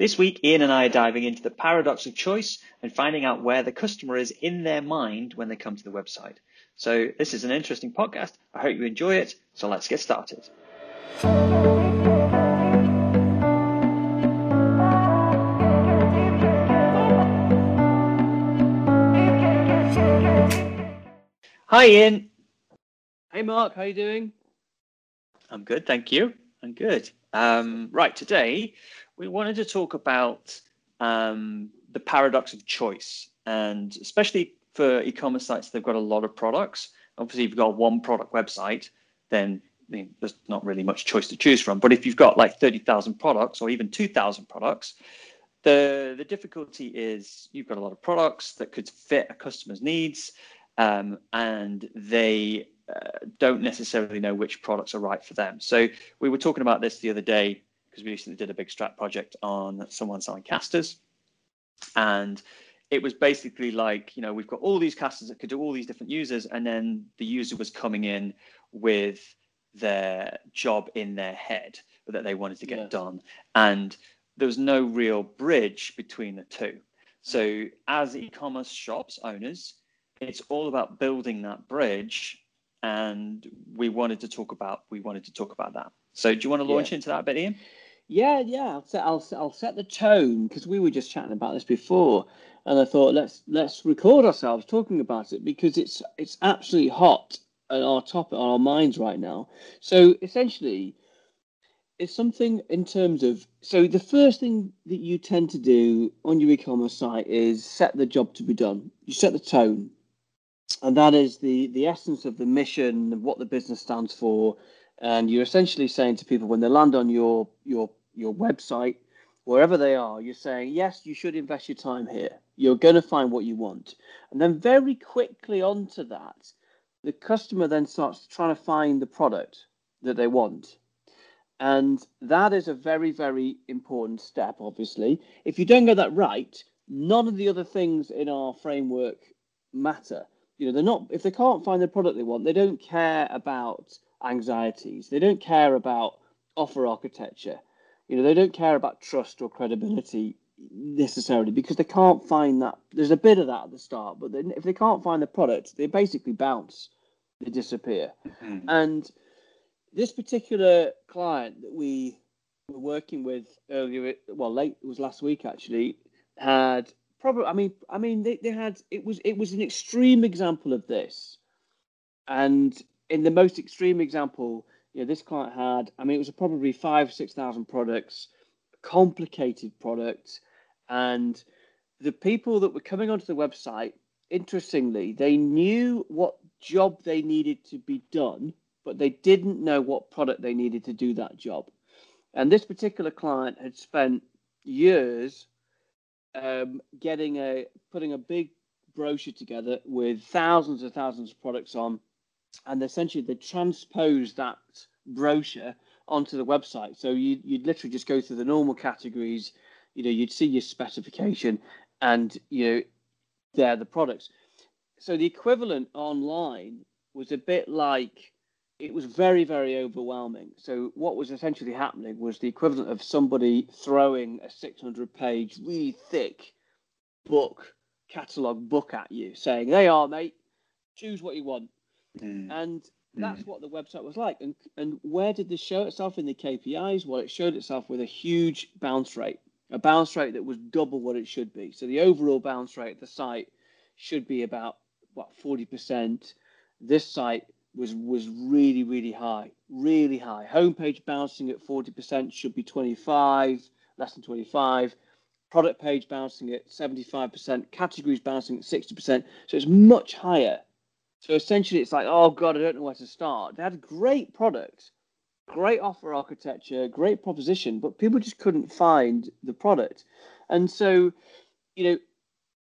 This week, Ian and I are diving into the paradox of choice and finding out where the customer is in their mind when they come to the website. So this is an interesting podcast. I hope you enjoy it. So let's get started. Hi, Ian. Hey, Mark. How you doing? I'm good, thank you. I'm good. Um, right, today we wanted to talk about um, the paradox of choice, and especially for e-commerce sites, they've got a lot of products. Obviously, if you've got one product website, then I mean, there's not really much choice to choose from. But if you've got like 30,000 products or even 2,000 products, the the difficulty is you've got a lot of products that could fit a customer's needs, um, and they uh, don't necessarily know which products are right for them. So we were talking about this the other day because we recently did a big strat project on someone selling casters. And it was basically like, you know, we've got all these casters that could do all these different users, and then the user was coming in with their job in their head that they wanted to get yes. done. And there was no real bridge between the two. So as e-commerce shops owners, it's all about building that bridge. And we wanted to talk about we wanted to talk about that. So do you want to launch yeah. into that a bit, Ian? Yeah, yeah. I'll set I'll I'll set the tone because we were just chatting about this before, and I thought let's let's record ourselves talking about it because it's it's absolutely hot on our top on our minds right now. So essentially, it's something in terms of so the first thing that you tend to do on your e-commerce site is set the job to be done. You set the tone, and that is the the essence of the mission, what the business stands for, and you're essentially saying to people when they land on your your your website, wherever they are, you're saying, yes, you should invest your time here. You're going to find what you want. And then very quickly onto that, the customer then starts trying to find the product that they want. And that is a very, very important step, obviously. If you don't get that right, none of the other things in our framework matter. You know, they're not, if they can't find the product they want, they don't care about anxieties. They don't care about offer architecture. You know, they don't care about trust or credibility necessarily because they can't find that. There's a bit of that at the start, but then if they can't find the product, they basically bounce, they disappear. Mm-hmm. And this particular client that we were working with earlier, well, late it was last week actually, had probably. I mean, I mean, they, they had it was it was an extreme example of this, and in the most extreme example, know, this client had, I mean, it was probably five, 6,000 products, complicated products. And the people that were coming onto the website, interestingly, they knew what job they needed to be done, but they didn't know what product they needed to do that job. And this particular client had spent years um, getting a putting a big brochure together with thousands and thousands of products on and essentially they transposed that brochure onto the website. So you, you'd literally just go through the normal categories. You know, you'd see your specification, and you know, they're the products. So the equivalent online was a bit like it was very very overwhelming. So what was essentially happening was the equivalent of somebody throwing a 600 page really thick book catalog book at you, saying, "They are, mate. Choose what you want." Mm. And that's mm. what the website was like. And and where did this show itself in the KPIs? Well, it showed itself with a huge bounce rate, a bounce rate that was double what it should be. So the overall bounce rate at the site should be about what forty percent. This site was was really really high, really high. Homepage bouncing at forty percent should be twenty five, less than twenty five. Product page bouncing at seventy five percent. Categories bouncing at sixty percent. So it's much higher so essentially, it's like, oh god, I don't know where to start. They had great product, great offer architecture, great proposition, but people just couldn't find the product. And so, you know,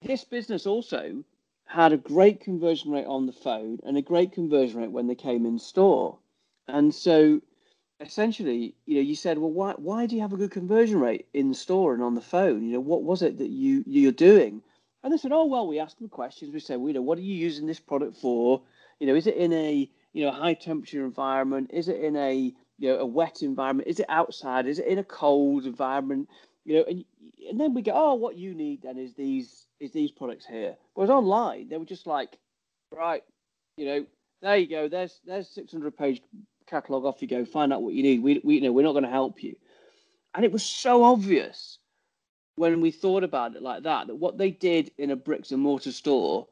this business also had a great conversion rate on the phone and a great conversion rate when they came in store. And so essentially, you know, you said, well, why why do you have a good conversion rate in the store and on the phone? You know, what was it that you you're doing? And they said, oh well, we asked them questions. We said, well, you know, what are you using this product for? You know, is it in a you know high temperature environment? Is it in a you know a wet environment? Is it outside? Is it in a cold environment? You know, and and then we go, oh, what you need then is these is these products here. Whereas online, they were just like, right, you know, there you go. There's there's 600 page catalog. Off you go. Find out what you need. We we you know we're not going to help you. And it was so obvious when we thought about it like that that what they did in a bricks and mortar store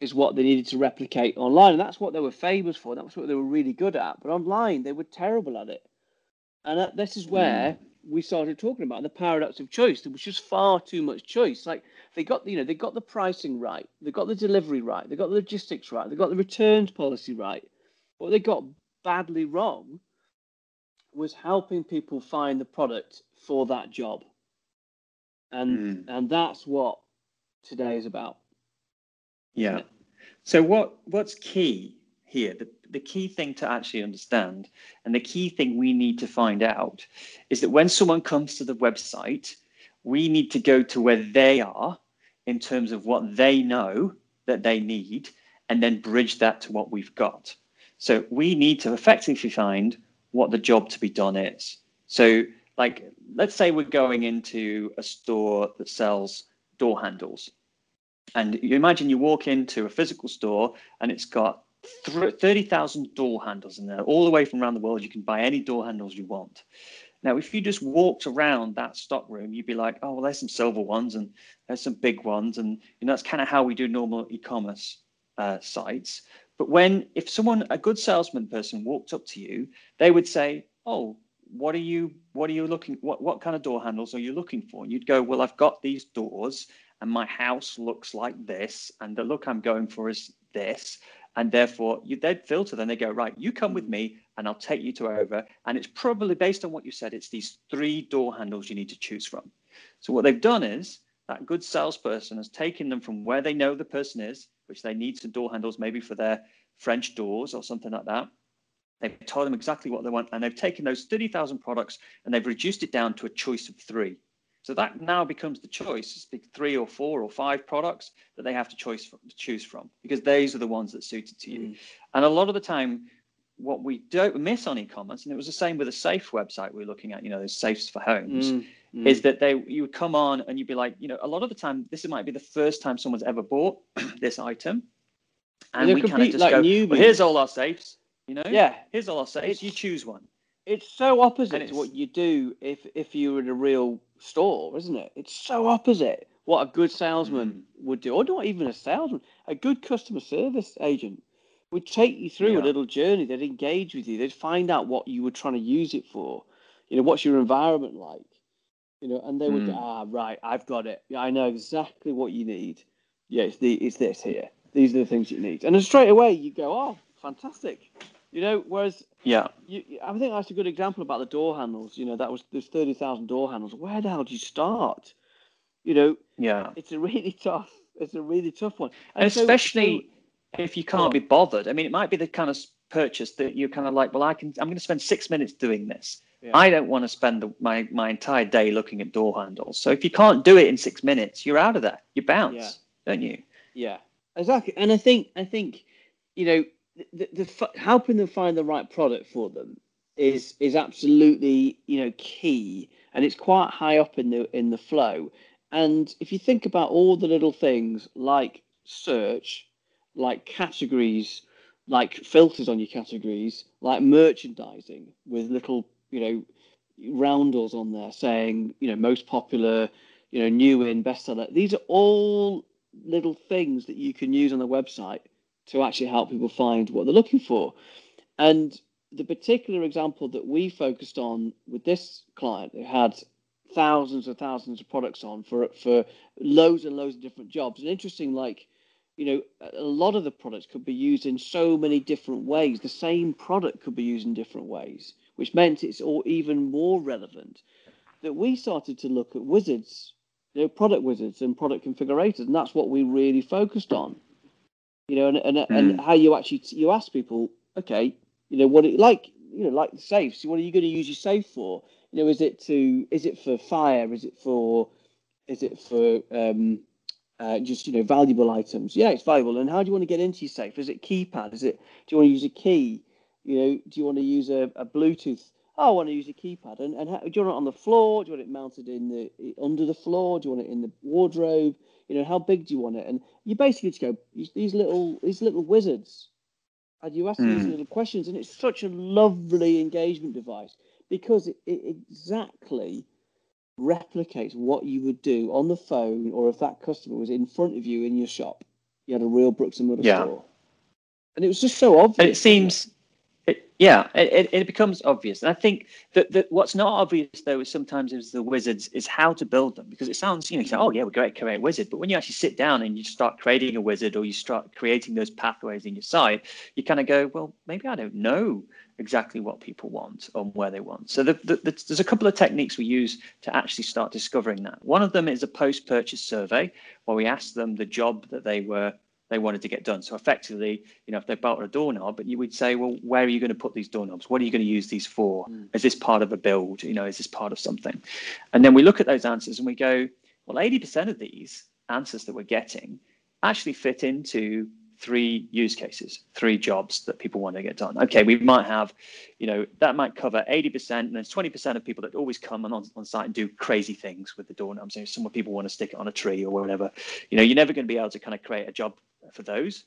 is what they needed to replicate online, and that's what they were famous for. That's what they were really good at. But online, they were terrible at it. And that, this is where mm. we started talking about the paradox of choice. There was just far too much choice. Like they got, you know, they got the pricing right, they got the delivery right, they got the logistics right, they got the returns policy right. What they got badly wrong was helping people find the product for that job. And mm. and that's what today is about. Yeah. So what what's key here? The the key thing to actually understand and the key thing we need to find out is that when someone comes to the website, we need to go to where they are in terms of what they know that they need and then bridge that to what we've got. So we need to effectively find what the job to be done is. So, like, let's say we're going into a store that sells door handles. And you imagine you walk into a physical store and it's got 30,000 door handles in there, all the way from around the world. You can buy any door handles you want. Now, if you just walked around that stock room, you'd be like, oh, well, there's some silver ones and there's some big ones. And you know, that's kind of how we do normal e commerce uh, sites. But when, if someone, a good salesman person walked up to you, they would say, oh, what are you, what are you looking, what, what kind of door handles are you looking for? And you'd go, well, I've got these doors and my house looks like this. And the look I'm going for is this and therefore you they'd filter then they go right you come with mm. me and i'll take you to over and it's probably based on what you said it's these three door handles you need to choose from so what they've done is that good salesperson has taken them from where they know the person is which they need some door handles maybe for their french doors or something like that they've told them exactly what they want and they've taken those 30000 products and they've reduced it down to a choice of three so that now becomes the choice, the three or four or five products that they have to choice from, to choose from, because those are the ones that suited to you. Mm. And a lot of the time, what we don't miss on e-commerce, and it was the same with the safe website we are looking at, you know, those safes for homes, mm. Mm. is that they you would come on and you'd be like, you know, a lot of the time this might be the first time someone's ever bought this item, and we kind of just like go, well, here's all our safes, you know, yeah, here's all our safes, you choose one. It's so opposite to what you do if if you were in a real store, isn't it? It's so opposite what a good salesman mm. would do, or not even a salesman, a good customer service agent would take you through yeah. a little journey. They'd engage with you. They'd find out what you were trying to use it for. You know, what's your environment like? You know, and they would go, mm. ah, right, I've got it. I know exactly what you need. Yeah, it's the it's this here. These are the things you need. And then straight away you go, oh, fantastic. You know, whereas yeah, you, I think that's a good example about the door handles. You know, that was there's thirty thousand door handles. Where the hell do you start? You know, yeah, it's a really tough. It's a really tough one, and, and especially so, if you can't be bothered. I mean, it might be the kind of purchase that you're kind of like, well, I can. I'm going to spend six minutes doing this. Yeah. I don't want to spend the, my my entire day looking at door handles. So if you can't do it in six minutes, you're out of there. You bounce, yeah. don't you? Yeah, exactly. And I think I think you know the, the, helping them find the right product for them is is absolutely you know key, and it's quite high up in the in the flow. And if you think about all the little things like search, like categories, like filters on your categories, like merchandising with little you know roundels on there saying you know most popular, you know new in bestseller. These are all little things that you can use on the website to actually help people find what they're looking for. And the particular example that we focused on with this client who had thousands and thousands of products on for for loads and loads of different jobs. And interesting, like you know, a lot of the products could be used in so many different ways. The same product could be used in different ways, which meant it's all even more relevant. That we started to look at wizards you know, product wizards and product configurators, and that's what we really focused on. You know, and and, mm. and how you actually you ask people, okay, you know, what it like, you know, like the safes. What are you going to use your safe for? You know, is it to is it for fire? Is it for is it for um, uh, just you know valuable items? Yeah, it's valuable. And how do you want to get into your safe? Is it keypad? Is it do you want to use a key? You know, do you want to use a, a Bluetooth oh, I want to use a keypad. And, and how, do you want it on the floor? Do you want it mounted in the under the floor? Do you want it in the wardrobe? You know, how big do you want it? And you basically just go these little these little wizards, and you ask mm. these hmm. little questions, and it's such a lovely engagement device because it, it exactly replicates what you would do on the phone, or if that customer was in front of you in your shop, you had a real bricks and Mortar yeah. store, and it was just so obvious. And it seems yeah, it, it becomes obvious. And I think that, that what's not obvious though is sometimes is the wizards is how to build them because it sounds you know say, oh yeah we're great create wizard, but when you actually sit down and you start creating a wizard or you start creating those pathways in your site, you kind of go well maybe I don't know exactly what people want or where they want. So the, the, the, there's a couple of techniques we use to actually start discovering that. One of them is a post-purchase survey where we ask them the job that they were they wanted to get done. So effectively, you know, if they bought a doorknob, but you would say, well, where are you going to put these doorknobs? What are you going to use these for? Mm. Is this part of a build? You know, is this part of something? And then we look at those answers and we go, well, 80% of these answers that we're getting actually fit into three use cases, three jobs that people want to get done. Okay, we might have, you know, that might cover 80%, and there's 20% of people that always come on, on site and do crazy things with the doorknobs. You know, some people want to stick it on a tree or whatever. You know, you're never going to be able to kind of create a job for those.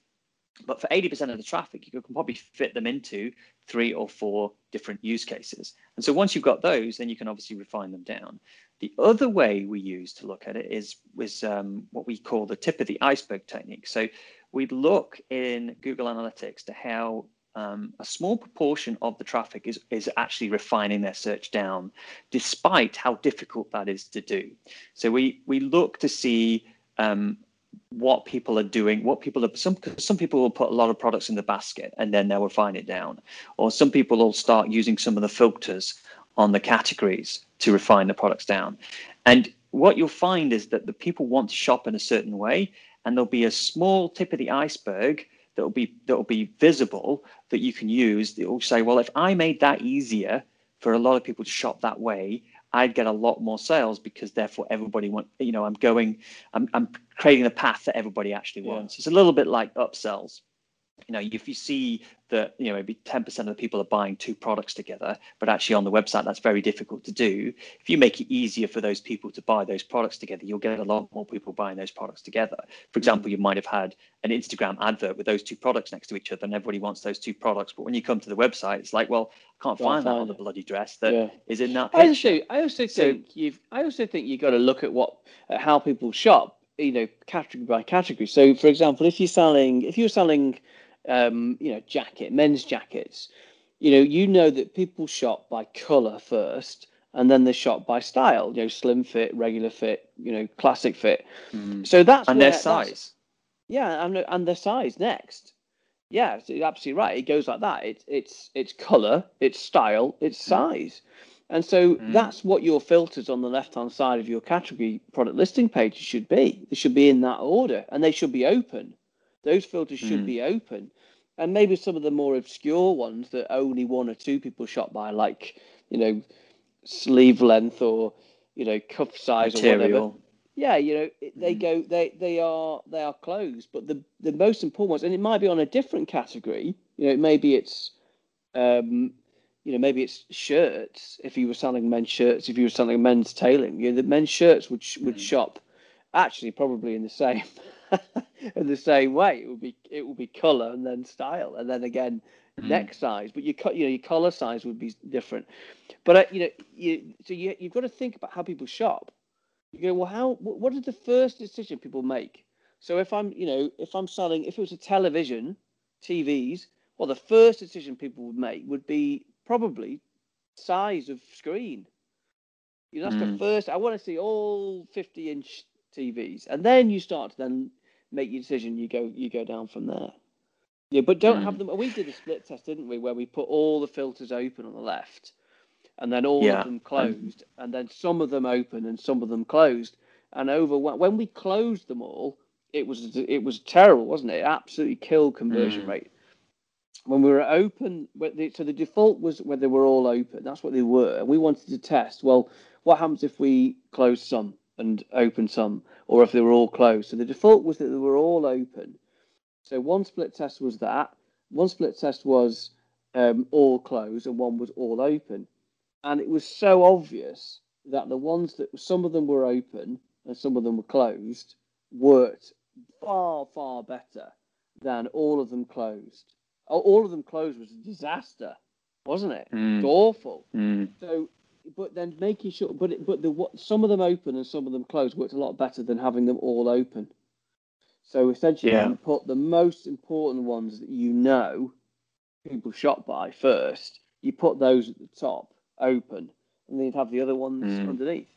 But for 80% of the traffic, you can probably fit them into three or four different use cases. And so once you've got those, then you can obviously refine them down. The other way we use to look at it is, is um, what we call the tip of the iceberg technique. So we look in Google Analytics to how um, a small proportion of the traffic is, is actually refining their search down, despite how difficult that is to do. So we, we look to see um, what people are doing, what people are some some people will put a lot of products in the basket and then they'll refine it down. Or some people will start using some of the filters on the categories to refine the products down. And what you'll find is that the people want to shop in a certain way, and there'll be a small tip of the iceberg that will be that will be visible that you can use that will say, well, if I made that easier for a lot of people to shop that way, I'd get a lot more sales because therefore everybody want you know I'm going I'm I'm creating a path that everybody actually wants. Yeah. It's a little bit like upsells you know, if you see that, you know, maybe 10% of the people are buying two products together, but actually on the website, that's very difficult to do. If you make it easier for those people to buy those products together, you'll get a lot more people buying those products together. For example, you might have had an Instagram advert with those two products next to each other and everybody wants those two products. But when you come to the website, it's like, well, I can't find, find that on the bloody dress that yeah. is in that. I also, I also think you've, I also think you've got to look at what, at how people shop, you know, category by category. So for example, if you're selling, if you're selling, um, you know, jacket, men's jackets, you know, you know that people shop by color first, and then they shop by style. You know, slim fit, regular fit, you know, classic fit. Mm. So that's and their size. Yeah, and and their size next. Yeah, you're absolutely right. It goes like that. It's it's it's color, it's style, it's mm. size. And so mm. that's what your filters on the left hand side of your category product listing page should be. They should be in that order and they should be open. Those filters should mm. be open. And maybe some of the more obscure ones that only one or two people shop by, like, you know, sleeve length or, you know, cuff size Material. or whatever. Yeah, you know, they mm. go, they they are they are closed. But the the most important ones, and it might be on a different category. You know, maybe it's, um, you know, maybe it's shirts. If you were selling men's shirts, if you were selling men's tailing, you know, the men's shirts would would mm. shop actually probably in the same in the same way. It will be it will be color and then style, and then again mm. neck size. But your you know your collar size would be different. But uh, you know you so you you've got to think about how people shop. You go well, how what is the first decision people make? So if I'm you know if I'm selling if it was a television, TVs, well the first decision people would make would be probably size of screen. You know, that's mm. the first. I want to see all 50 inch TVs, and then you start to then make your decision. You go you go down from there. Yeah, but don't mm. have them. We did a split test, didn't we, where we put all the filters open on the left, and then all yeah. of them closed, and then some of them open and some of them closed. and over when we closed them all, it was it was terrible, wasn't it? it absolutely killed conversion mm. rate. When we were open, so the default was when they were all open. That's what they were. We wanted to test. Well, what happens if we close some and open some, or if they were all closed? So the default was that they were all open. So one split test was that. One split test was um, all closed, and one was all open. And it was so obvious that the ones that some of them were open and some of them were closed worked far far better than all of them closed. All of them closed was a disaster, wasn't it? Mm. It's awful. Mm. So, but then making sure, but it, but the what some of them open and some of them closed worked a lot better than having them all open. So essentially, yeah. you put the most important ones that you know people shop by first. You put those at the top, open, and then you'd have the other ones mm. underneath.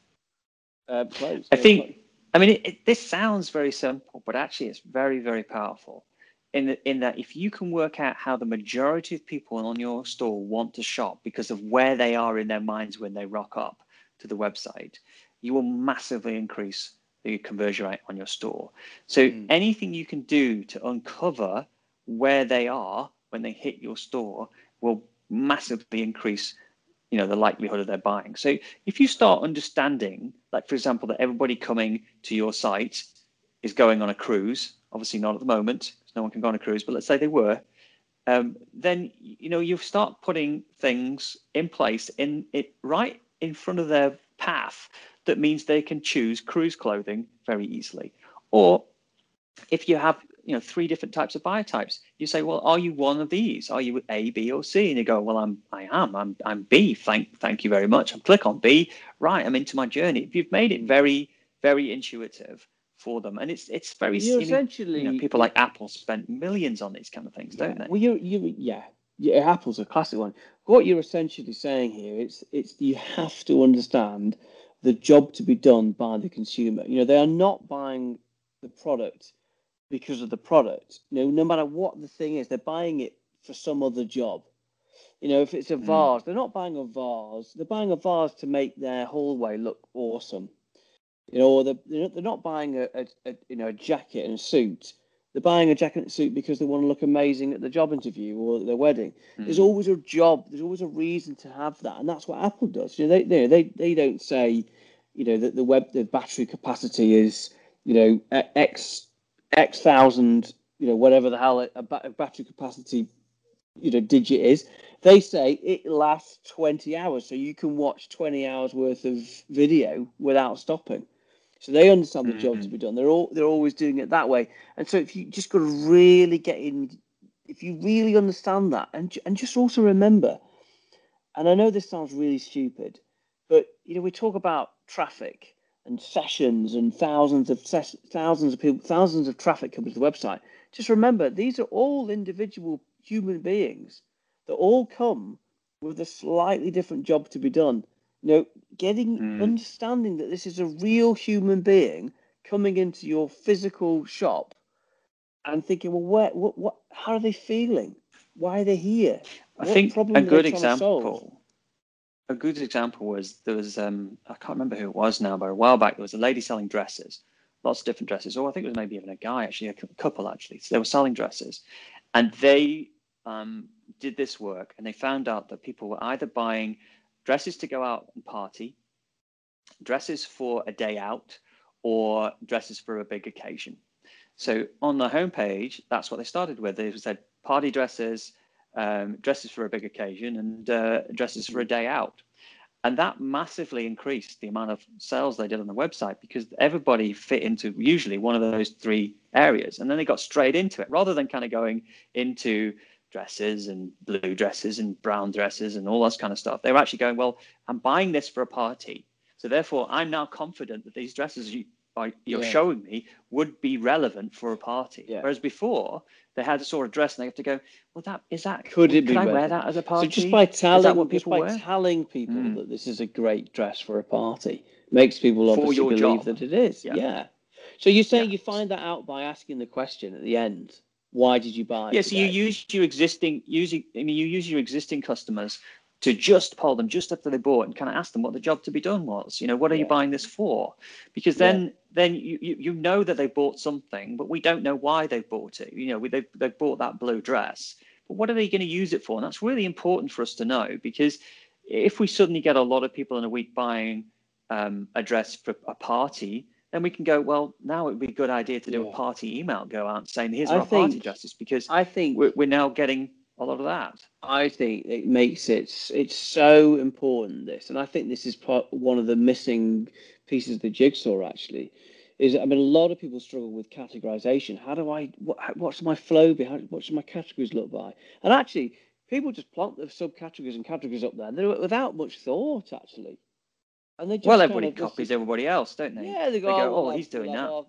Uh, closed. I think. I mean, it, it, this sounds very simple, but actually, it's very, very powerful. In, the, in that, if you can work out how the majority of people on your store want to shop because of where they are in their minds when they rock up to the website, you will massively increase the conversion rate on your store. So, mm. anything you can do to uncover where they are when they hit your store will massively increase you know the likelihood of their buying so if you start understanding like for example that everybody coming to your site is going on a cruise obviously not at the moment no one can go on a cruise but let's say they were um, then you know you start putting things in place in it right in front of their path that means they can choose cruise clothing very easily. Or if you have you know three different types of buyer types you say well are you one of these? Are you a b or c? And you go well i'm i am. I'm i'm b. Thank thank you very much. I click on b. Right i'm into my journey. If you've made it very very intuitive for them and it's it's very you essentially you know, people like apple spent millions on these kind of things yeah, don't they well you you yeah yeah apple's a classic one what you're essentially saying here it's it's you have to understand the job to be done by the consumer you know they are not buying the product because of the product. You know, no matter what the thing is, they're buying it for some other job. You know, if it's a hmm. vase, mm. they're not buying a vase. They're buying a vase to make their hallway look awesome. You know, or they're, they're not buying a, a, a you know a jacket and a suit. They're buying a jacket and a suit because they want to look amazing at the job interview or at their wedding. Mm. There's always a job. There's always a reason to have that, and that's what Apple does. You know, they they they, they don't say, you know, that the web the battery capacity is you know X X thousand, you know, whatever the hell a, battery capacity, you know, digit is. They say it lasts 20 hours, so you can watch 20 hours worth of video without stopping. So they understand the mm-hmm. job to be done. They're all they're always doing it that way. And so if you just got to really get in, if you really understand that, and and just also remember, and I know this sounds really stupid, but you know we talk about traffic and sessions and thousands of ses- thousands of people, thousands of traffic coming to the website. Just remember, these are all individual human beings that all come with a slightly different job to be done. You know, getting mm. understanding that this is a real human being coming into your physical shop and thinking, well, where, what, what, how are they feeling? Why are they here? I what think a good example a good example was there was um, I can't remember who it was now, but a while back there was a lady selling dresses, lots of different dresses. Or I think it was maybe even a guy actually, a couple actually. So they were selling dresses, and they um, did this work, and they found out that people were either buying dresses to go out and party, dresses for a day out, or dresses for a big occasion. So on the homepage, that's what they started with. They said party dresses, um, dresses for a big occasion and uh, dresses for a day out. And that massively increased the amount of sales they did on the website because everybody fit into usually one of those three areas. And then they got straight into it rather than kind of going into dresses and blue dresses and brown dresses and all this kind of stuff. They were actually going, well, I'm buying this for a party. So therefore, I'm now confident that these dresses you, are, you're yeah. showing me would be relevant for a party. Yeah. Whereas before, they had a sort of dress and they have to go, well, that is that. Could it be? Could I wear that as a party? So just by telling, just by wear? telling people mm. that this is a great dress for a party makes people obviously believe job. that it is. Yeah. yeah. So you're saying you find that out by asking the question at the end. Why did you buy? Yes, yeah, so you use your existing using. I mean, you use your existing customers to just poll them just after they bought and kind of ask them what the job to be done was. You know, what are yeah. you buying this for? Because then then you, you, you know that they bought something, but we don't know why they bought it. You know, we, they, they bought that blue dress, but what are they going to use it for? And that's really important for us to know because if we suddenly get a lot of people in a week buying um, a dress for a party, then we can go, well, now it would be a good idea to do Yeah. a party email, go out saying, here's I our party justice, because I think we're, we're now getting a lot of that. I think it makes it it's so important this, and I think this is part one of the missing pieces of the jigsaw. Actually, is I mean a lot of people struggle with categorization. How do I what what's my flow behind, what should my categories look like? And actually, people just plonk the subcategories and categories up there, without much thought actually. And they just Well, kind everybody of- copies is- everybody else, don't they? yeah, they go, They go, oh, "Oh, well, he's doing well,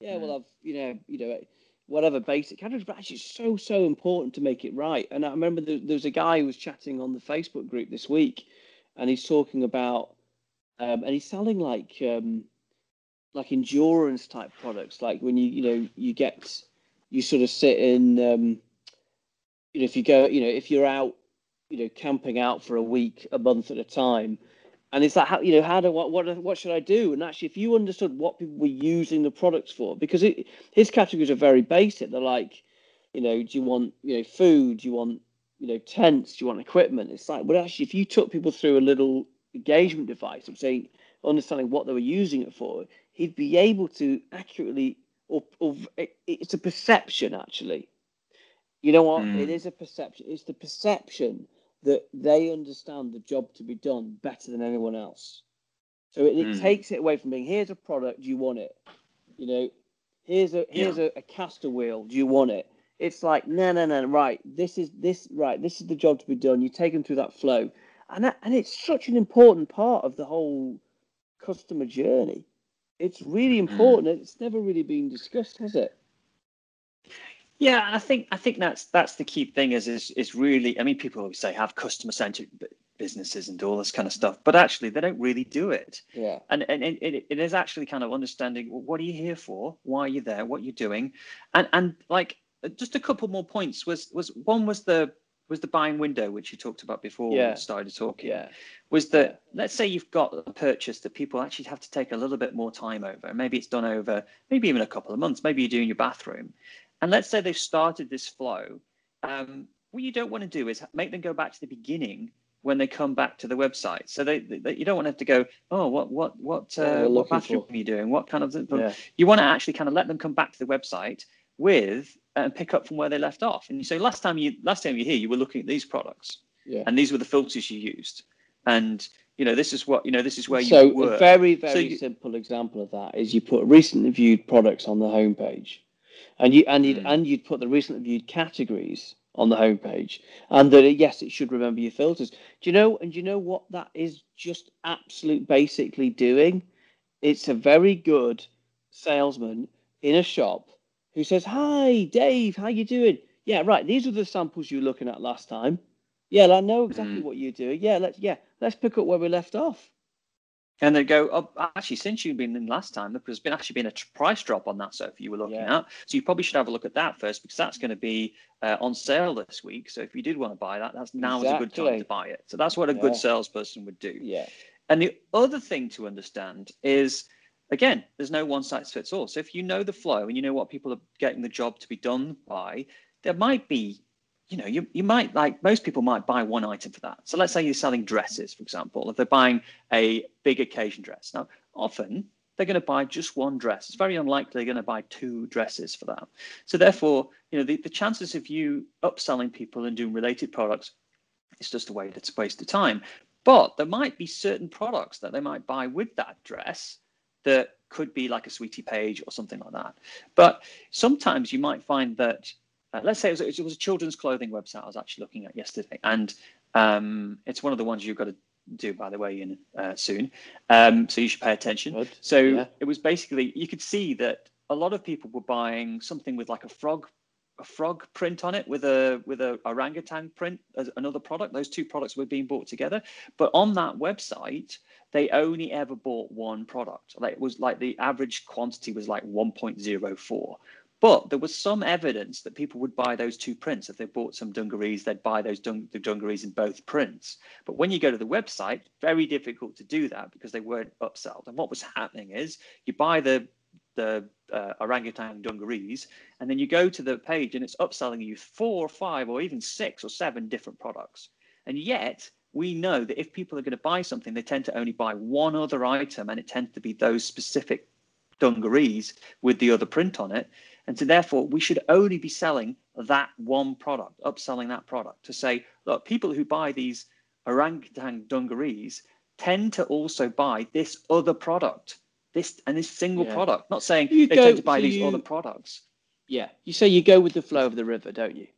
that." Yeah, Mm. well, I've you know, you know, whatever basic categories, but actually, it's so so important to make it right. And I remember there, there was a guy who was chatting on the Facebook group this week, and he's talking about, um, and he's selling like um, like endurance type products, like when you you know you get you sort of sit in, um, you know, if you go, you know, if you're out, you know, camping out for a week, a month at a time and it's like how you know how do what what what should I do? And actually, if you understood what people were using the products for, because it, his categories are very basic. They're like, you know, do you want you know food? Do you want you know tents? Do you want equipment? It's like, well, actually, if you took people through a little engagement device of saying understanding what they were using it for, he'd be able to accurately or, or it, it's a perception actually. You know what? Mm. It is a perception. It's the perception that they understand the job to be done better than anyone else. So it, it Mm. takes it away from being here's a product, do you want it? You know, here's a here's a, a caster wheel, do you want it? It's like no no no right. This is this right. This is the job to be done. You take them through that flow, and that, and it's such an important part of the whole customer journey. It's really important. It's never really been discussed, has it? Yeah, and I think I think that's that's the key thing is is is really I mean people always say have customer centric businesses and all this kind of stuff, but actually they don't really do it. Yeah. And and it, it, it is actually kind of understanding well, what are you here for, why are you there, what you're doing, and and like uh, just a couple more points was was one was the was the buying window which you talked about before Yeah. we started talking. Yeah. was that let's say you've got a purchase that people actually have to take a little bit more time over. Maybe it's done over maybe even a couple of months. Maybe you're doing your bathroom, and let's say they've started this flow. Um, what you don't want to do is make them go back to the beginning when they come back to the website. So they, they you don't want to have to go, oh, what what what uh, what bathroom for. are you doing? What kind of Yeah. you want to actually kind of let them come back to the website with and pick up from where they left off. And you say last time you last time you here, you were looking at these products Yeah. and these were the filters you used and you know this is what you know this is where so you were a very very you- simple example of that is you put recently viewed products on the homepage, and you and you would Mm. and you'd put the recently viewed categories on the homepage, and that yes it should remember your filters. Do you know? And do you know what that is just absolute basically doing? It's a very good salesman in a shop who says, "Hi, Dave, how you doing? Yeah, right. These are the samples you were looking at last time. Yeah, I know exactly Mm. what you're doing. Yeah, let's yeah, let's pick up where we left off. And they go oh, actually since you've been in last time there's been actually been a price drop on that sofa you were looking Yeah. at so you probably should have a look at that first because that's going to be uh, on sale this week so if you did want to buy that that's now is a good time to buy it so that's what a Yeah. good salesperson would do Yeah, And the other thing to understand is, again, there's no one size fits all. So if you know the flow and you know what people are getting the job to be done by, there might be, you know, you, you might like most people might buy one item for that. So let's say you're selling dresses, for example, if they're buying a big occasion dress. Now, often they're going to buy just one dress. It's very unlikely they're going to buy two dresses for that. So therefore, you know, the, the chances of you upselling people and doing related products is just a way it's a waste of time. But there might be certain products that they might buy with that dress that could be like a sweetie page or something like that. But sometimes you might find that, uh, let's say it was, it was a children's clothing website I was actually looking at yesterday, and um, it's one of the ones you've got to do, by the way, in uh, soon. Um, so you should pay attention. good. So Yeah. it was basically you could see that a lot of people were buying something with like a frog a frog print on it with a with a orangutan print as another product. Those two products were being bought together, but on that website they only ever bought one product. Like it was like the average quantity was like 1.04. But there was some evidence that people would buy those two prints. If they bought some dungarees, they'd buy those the dungarees in both prints. But when you go to the website, very difficult to do that because they weren't upsold. And what was happening is you buy the the uh, orangutan dungarees, and then you go to the page and it's upselling you four or five or even six or seven different products. And yet we know that if people are going to buy something, they tend to only buy one other item, and it tends to be those specific dungarees with the other print on it. And so therefore we should only be selling that one product, upselling that product to say, look, people who buy these orangutan dungarees tend to also buy this other product, this and this single yeah. product. Not saying you they go, tend to buy so these you, other products. Yeah, you say you go with the flow of the river, don't you?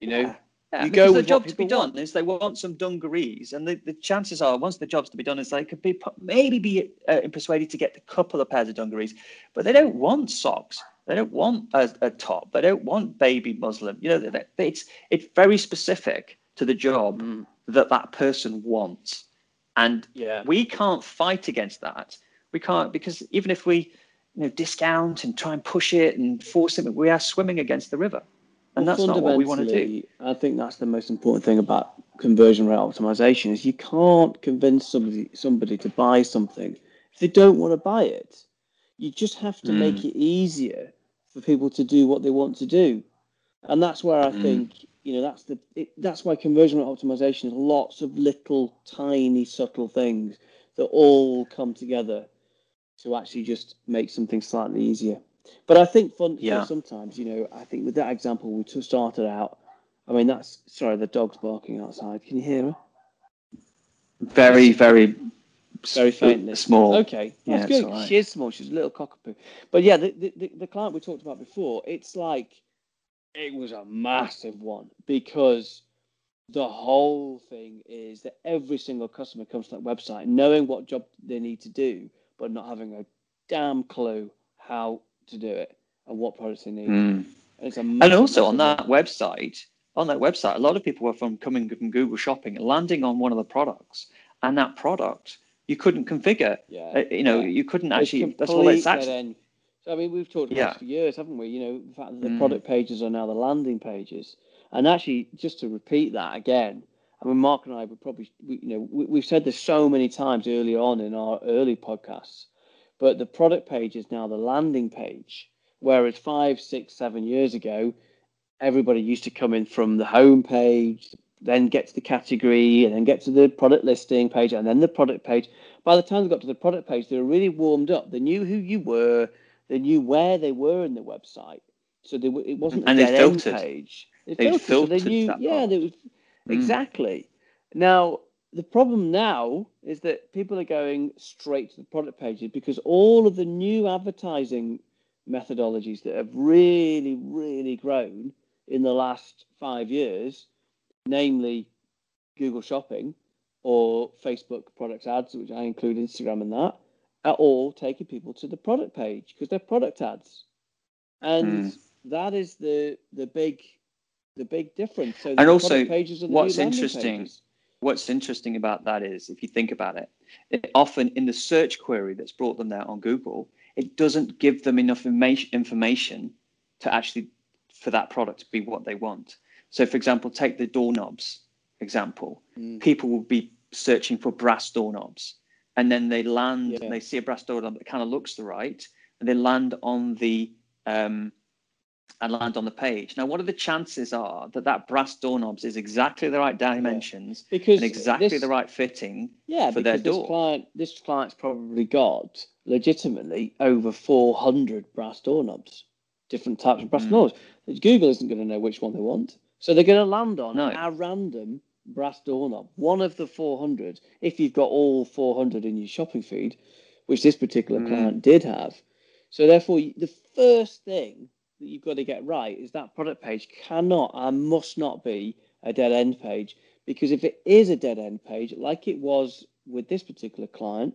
You know, yeah. Yeah, you go the job to be done want. is they want some dungarees, and the, the chances are once the job's to be done is they could be maybe be uh, persuaded to get a couple of pairs of dungarees, but they don't want socks. They don't want a, a top. They don't want baby muslin. You know, they, they, it's it's very specific to the job mm. that that person wants, and yeah. we can't fight against that. We can't because even if we you know discount and try and push it and force it, we are swimming against the river and well, that's not what we want to do. I think that's the most important thing about conversion rate optimization is you can't convince somebody somebody to buy something if they don't want to buy it. You just have to mm. make it easier for people to do what they want to do, and that's where I mm. think you know that's the it, that's why conversion rate optimization is lots of little tiny subtle things that all come together to actually just make something slightly easier. But I think fun, yeah. sometimes, you know, I think with that example we started out. I mean, that's sorry, the dog's barking outside. Can you hear her? Very, very, very faintly. Small. Okay, that's yeah, good. Right. She is small. She's a little cockapoo. But yeah, the, the the client we talked about before, it's like it was a massive one because the whole thing is that every single customer comes to that website knowing what job they need to do, but not having a damn clue how to do it and what products they need. Mm. And, and, also on that website, on that website, a lot of people were from coming from Google Shopping, landing on one of the products, and that product you couldn't configure. Yeah, uh, you know, yeah. you couldn't actually. That's all it's actually. So I mean, we've talked about yeah. this for years, haven't we? You know, the fact that the mm. product pages are now the landing pages, and actually, just to repeat that again, I mean, Mark and I would probably, we, you know, we, have said this so many times earlier on in our early podcasts but the product page is now the landing page. Whereas five, six, seven years ago, everybody used to come in from the home page, then get to the category, and then get to the product listing page, and then the product page. By the time they got to the product page, they were really warmed up. They knew who you were, they knew where they were in the website. So they, it wasn't a and dead end page. They, they filtered, so they knew, yeah, they was, mm. exactly. Now, the problem now is that people are going straight to the product pages because all of the new advertising methodologies that have really, really grown in the last five years, namely Google Shopping or Facebook product ads, which I include Instagram in that, are all taking people to the product page because they're product ads. And mm. that is the the big the big difference. So and also, what's interesting pages what's interesting about that is if you think about it, it, often in the search query that's brought them there on Google, it doesn't give them enough information to actually for that product to be what they want. So, for example, take the doorknobs example. Mm. People will be searching for brass doorknobs, and then they land yeah. and they see a brass doorknob that kind of looks the right, and they land on the um, and land on the page. Now, what are the chances are that that brass doorknobs is exactly the right dimensions yeah. because and exactly this, the right fitting yeah, for their door? This client, this client's probably got legitimately over 400 brass doorknobs, different types of brass mm. doorknobs. Google isn't going to know which one they want. So they're going to land on no. a random brass doorknob, one of the 400, if you've got all 400 in your shopping feed, which this particular mm. client did have. So therefore, the first thing that you've got to get right is that product page cannot and must not be a dead end page because if it is a dead end page, like it was with this particular client,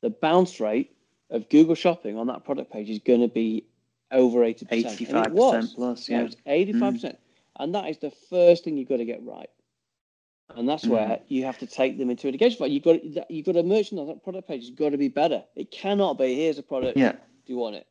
the bounce rate of Google Shopping on that product page is going to be over 80%. 85% plus, yeah. It 85%. Mm. And that is the first thing you've got to get right. And that's mm. where you have to take them into engagement. You've got you've got a merchandise that product page It's got to be better. It cannot be here's a product. Yeah. Do you want it?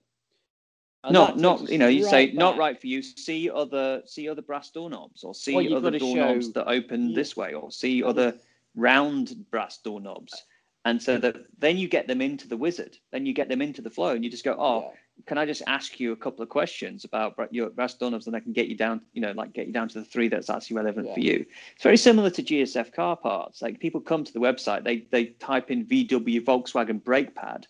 And not not you know you right say back. not right for you see other see other brass doorknobs or see well, other doorknobs show, that open yeah. this way or see other round brass doorknobs and so that then you get them into the wizard then you get them into the flow and you just go oh can I just ask you a couple of questions about your brass doorknobs and I can get you down, you know, like get you down to the three that's actually relevant yeah. for you. It's very similar to GSF car parts. Like people come to the website, they they type in VW Volkswagen brake pad,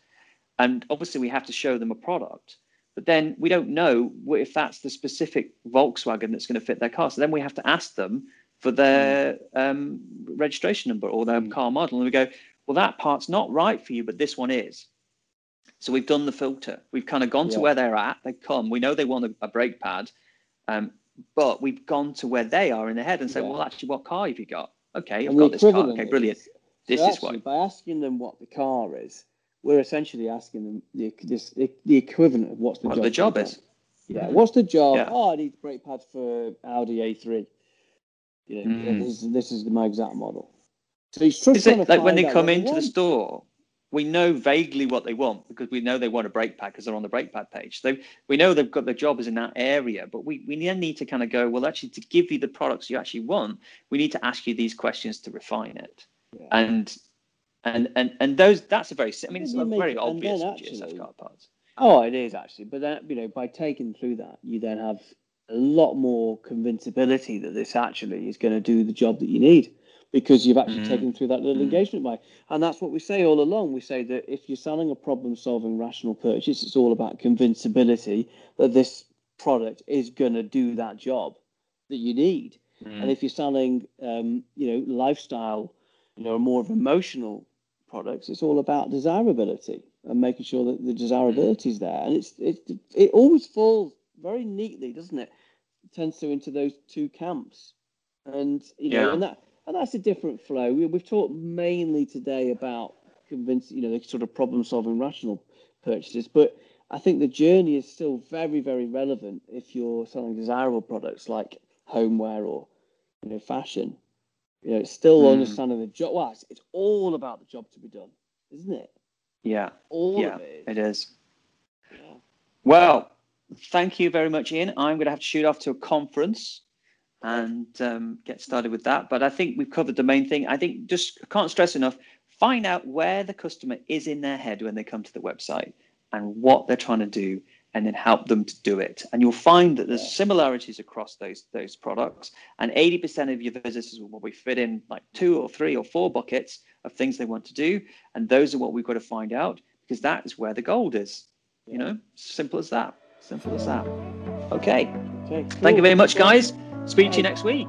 and obviously we have to show them a product. But then we don't know if that's the specific Volkswagen that's going to fit their car. So then we have to ask them for their um, registration number or their mm. car model, and we go, well, that part's not right for you, but this one is. So we've done the filter. We've kind of gone yeah. to where they're at. They come. We know they want a, a brake pad, um, but we've gone to where they are in their head and said, yeah. well, actually, what car have you got? Okay, I've got this car. Okay, brilliant. Is, this so is what. By asking them what the car is, we're essentially asking them the this, the, the equivalent of what's the what job. the job is. Yeah, mm-hmm. what's the job? Yeah. Oh, I need brake pads for Audi A3. You know, mm. this, this is my exact model. So he's is it like when they come into the store? we know vaguely what they want because we know they want a brake pad because they're on the brake pad page. So we know they've got their job is in that area, but we, we then need to kind of go, well, actually, to give you the products you actually want, we need to ask you these questions to refine it. Yeah. And and and and those that's a very I mean it's a very obvious actually, GSF car parts. Oh, it is actually, but then you know by taking through that, you then have a lot more convincibility that this actually is going to do the job that you need because you've actually mm. taken through that little mm. engagement way. And that's what we say all along. We say that if you're selling a problem solving rational purchase, it's all about convincibility that this product is going to do that job that you need. Mm. And if you're selling, um, you know, lifestyle, you know, more of emotional products, it's all about desirability and making sure that the mm. desirability is there. And it's it it always falls very neatly, doesn't it? it tends to into those two camps. And you know, yeah. and that and that's a different flow. We, have talked mainly today about convincing, you know, the sort of problem-solving rational purchases, but I think the journey is still very, very relevant if you're selling desirable products like homeware or you know fashion. You know, it's still mm. understanding the job. Well, it's, it's, all about the job to be done, isn't it? Yeah, all yeah, of it. It is. Yeah. Well, thank you very much, Ian. I'm going to have to shoot off to a conference and um, get started with that. But I think we've covered the main thing. I think just can't stress enough find out where the customer is in their head when they come to the website and what they're trying to do and then help them to do it. And you'll find that there's similarities across those those products. And 80% of your visitors will probably fit in like two or three or four buckets of things they want to do. And those are what we've got to find out because that is where the gold is you know? Simple as that. Simple as that. Okay, okay cool. thank you very much guys. Speak to you next week.